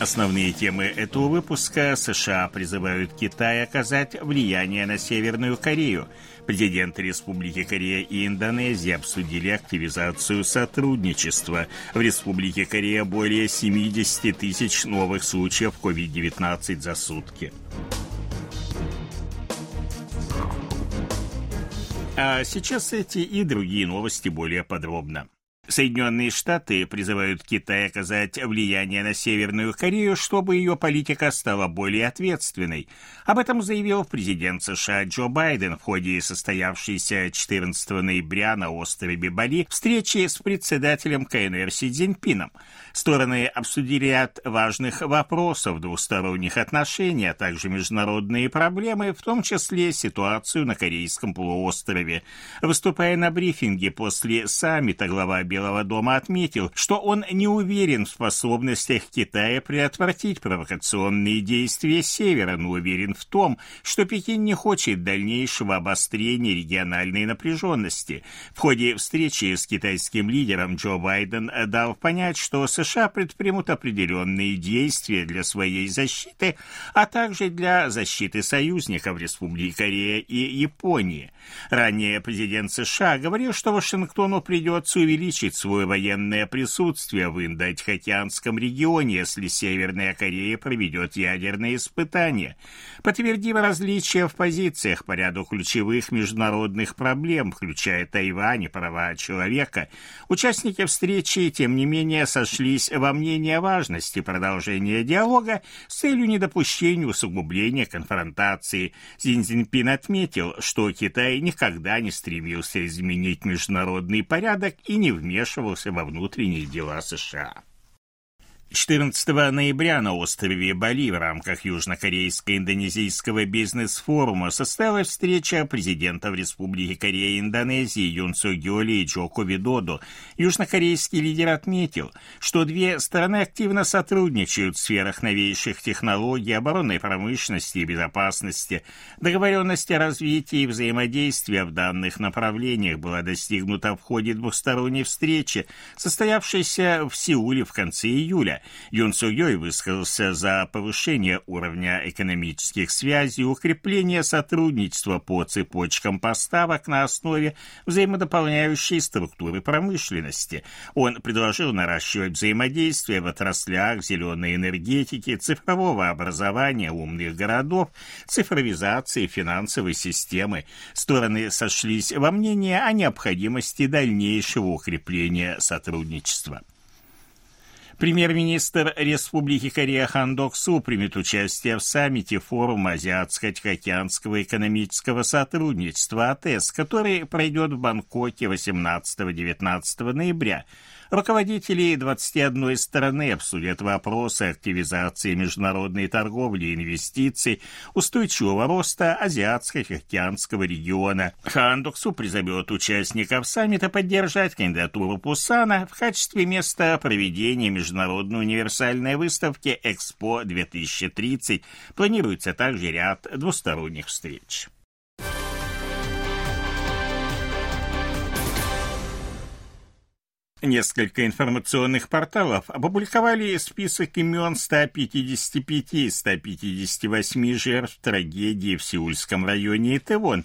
Основные темы этого выпуска США призывают Китай оказать влияние на Северную Корею. Президенты Республики Корея и Индонезии обсудили активизацию сотрудничества. В Республике Корея более 70 тысяч новых случаев COVID-19 за сутки. А сейчас эти и другие новости более подробно. Соединенные Штаты призывают Китай оказать влияние на Северную Корею, чтобы ее политика стала более ответственной. Об этом заявил президент США Джо Байден в ходе состоявшейся 14 ноября на острове Бали встречи с председателем КНР Си Цзиньпином. Стороны обсудили ряд важных вопросов двусторонних отношений, а также международные проблемы, в том числе ситуацию на Корейском полуострове. Выступая на брифинге после саммита, глава Белого дома отметил, что он не уверен в способностях Китая предотвратить провокационные действия Севера, но уверен в том, что Пекин не хочет дальнейшего обострения региональной напряженности. В ходе встречи с китайским лидером Джо Байден дал понять, что США предпримут определенные действия для своей защиты, а также для защиты союзников Республики Корея и Японии. Ранее президент США говорил, что Вашингтону придется увеличить свое военное присутствие в Индо-Тихоокеанском регионе, если Северная Корея проведет ядерные испытания. Подтвердив различия в позициях по ряду ключевых международных проблем, включая Тайвань и права человека, участники встречи, тем не менее, сошли сошлись во мнении о важности продолжения диалога с целью недопущения усугубления конфронтации. Цзиньпин отметил, что Китай никогда не стремился изменить международный порядок и не вмешивался во внутренние дела США. 14 ноября на острове Бали в рамках Южнокорейско-индонезийского бизнес-форума состоялась встреча президентов Республики Корея и Индонезии Юн Су Гёли и Джоко Видодо. Южнокорейский лидер отметил, что две стороны активно сотрудничают в сферах новейших технологий, оборонной промышленности и безопасности. Договоренность о развитии и взаимодействия в данных направлениях была достигнута в ходе двусторонней встречи, состоявшейся в Сеуле в конце июля. Юн Су Йой высказался за повышение уровня экономических связей, укрепление сотрудничества по цепочкам поставок на основе взаимодополняющей структуры промышленности. Он предложил наращивать взаимодействие в отраслях зеленой энергетики, цифрового образования, умных городов, цифровизации финансовой системы. Стороны сошлись во мнении о необходимости дальнейшего укрепления сотрудничества. Премьер-министр Республики Корея Хан Док Су примет участие в саммите форума Азиатско-Тихоокеанского экономического сотрудничества АТЭС, который пройдет в Бангкоке 18-19 ноября. Руководители 21 страны обсудят вопросы активизации международной торговли и инвестиций, устойчивого роста Азиатско-Тихоокеанского региона. Хандуксу призовет участников саммита поддержать кандидатуру Пусана в качестве места проведения Международной универсальной выставки «Экспо-2030». Планируется также ряд двусторонних встреч. Несколько информационных порталов опубликовали список имен 155-158 жертв трагедии в Сеульском районе Итевон,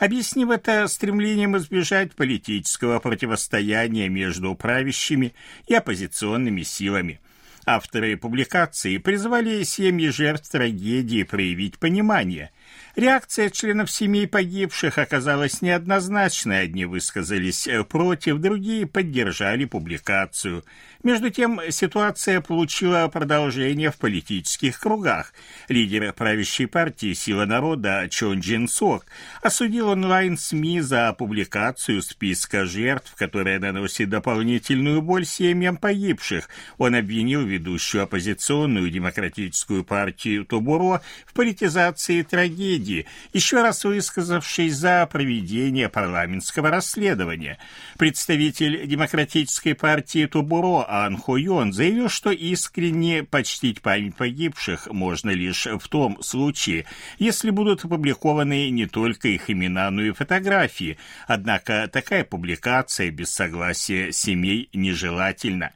объяснив это стремлением избежать политического противостояния между правящими и оппозиционными силами. Авторы публикации призвали семьи жертв трагедии проявить понимание – Реакция членов семей погибших оказалась неоднозначной. Одни высказались против, другие поддержали публикацию. Между тем, ситуация получила продолжение в политических кругах. Лидер правящей партии «Сила народа» Чон Джин Сок осудил онлайн-СМИ за публикацию списка жертв, которая наносит дополнительную боль семьям погибших. Он обвинил ведущую оппозиционную демократическую партию Тубуро в политизации трагедии трагедии, еще раз высказавшись за проведение парламентского расследования. Представитель Демократической партии Тубуро Ан Хо Йон заявил, что искренне почтить память погибших можно лишь в том случае, если будут опубликованы не только их имена, но и фотографии. Однако такая публикация без согласия семей нежелательна.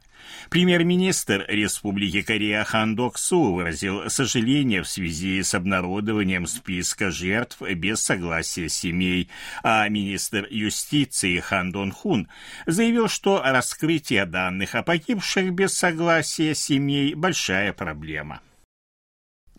Премьер-министр Республики Корея Хан Док Су выразил сожаление в связи с обнародованием списка жертв без согласия семей, а министр юстиции Хан Дон Хун заявил, что раскрытие данных о погибших без согласия семей – большая проблема.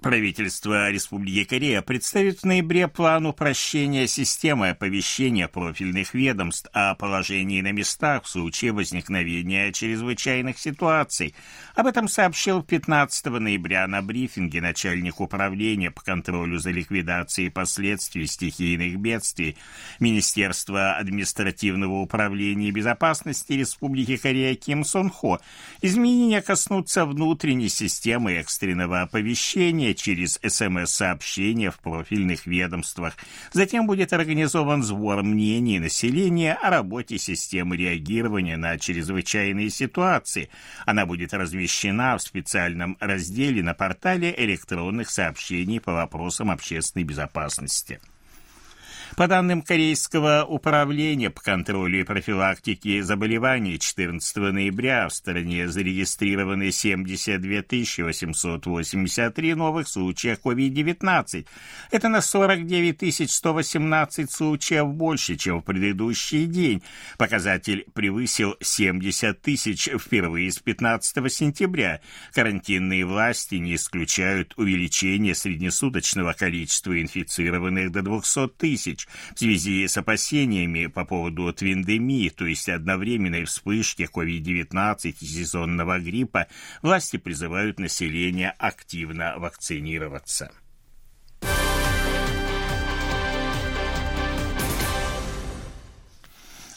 Правительство Республики Корея представит в ноябре план упрощения системы оповещения профильных ведомств о положении на местах в случае возникновения чрезвычайных ситуаций. Об этом сообщил 15 ноября на брифинге начальник управления по контролю за ликвидацией последствий стихийных бедствий Министерства административного управления и безопасности Республики Корея Ким Сон Хо. Изменения коснутся внутренней системы экстренного оповещения сообщения через СМС-сообщения в профильных ведомствах. Затем будет организован сбор мнений населения о работе системы реагирования на чрезвычайные ситуации. Она будет размещена в специальном разделе на портале электронных сообщений по вопросам общественной безопасности. По данным Корейского управления по контролю и профилактике заболеваний 14 ноября в стране зарегистрированы 72 883 новых случая COVID-19. Это на 49 118 случаев больше, чем в предыдущий день. Показатель превысил 70 тысяч впервые с 15 сентября. Карантинные власти не исключают увеличение среднесуточного количества инфицированных до 200 тысяч в связи с опасениями по поводу твиндемии, то есть одновременной вспышки COVID-19 и сезонного гриппа, власти призывают население активно вакцинироваться.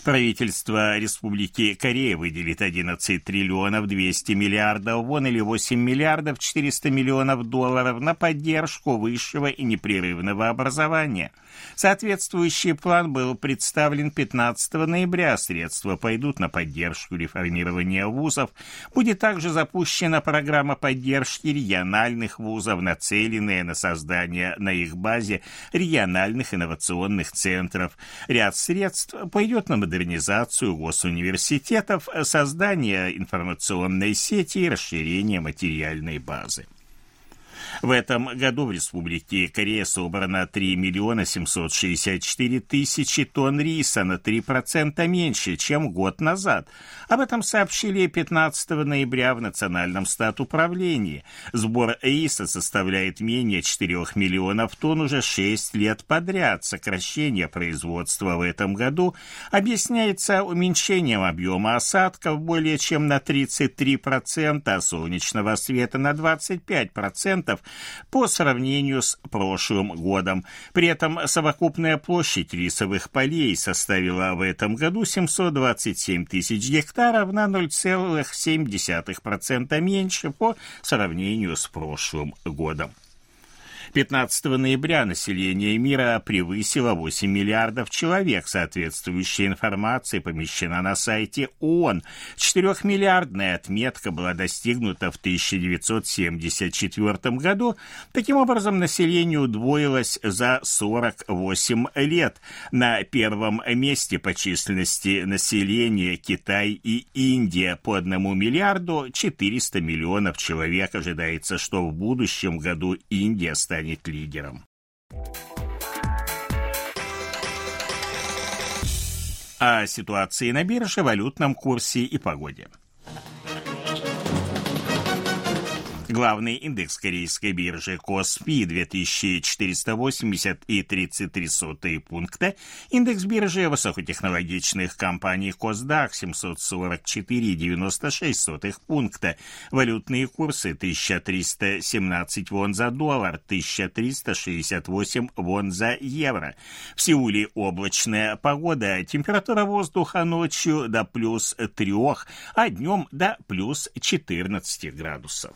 Правительство Республики Корея выделит 11 триллионов 200 миллиардов вон или 8 миллиардов 400 миллионов долларов на поддержку высшего и непрерывного образования. Соответствующий план был представлен 15 ноября. Средства пойдут на поддержку реформирования вузов. Будет также запущена программа поддержки региональных вузов, нацеленная на создание на их базе региональных инновационных центров. Ряд средств пойдет на модернизацию госуниверситетов, создание информационной сети и расширение материальной базы. В этом году в Республике Корея собрано 3 миллиона 764 тысячи тонн риса, на 3% меньше, чем год назад. Об этом сообщили 15 ноября в Национальном статуправлении. Сбор риса составляет менее 4 миллионов тонн уже 6 лет подряд. Сокращение производства в этом году объясняется уменьшением объема осадков более чем на 33%, а солнечного света на 25%, по сравнению с прошлым годом. При этом совокупная площадь рисовых полей составила в этом году 727 тысяч гектаров на 0,7% меньше по сравнению с прошлым годом. 15 ноября население мира превысило 8 миллиардов человек. Соответствующая информация помещена на сайте ООН. Четырехмиллиардная отметка была достигнута в 1974 году. Таким образом, население удвоилось за 48 лет. На первом месте по численности населения Китай и Индия по 1 миллиарду 400 миллионов человек. Ожидается, что в будущем году Индия станет станет лидером. О ситуации на бирже, валютном курсе и погоде. Главный индекс корейской биржи Коспи 2480 и 33 сотые пункта, индекс биржи высокотехнологичных компаний Косдак 744 96 сотых пункта, валютные курсы 1317 вон за доллар, 1368 вон за евро. В Сеуле облачная погода, температура воздуха ночью до плюс 3, а днем до плюс 14 градусов.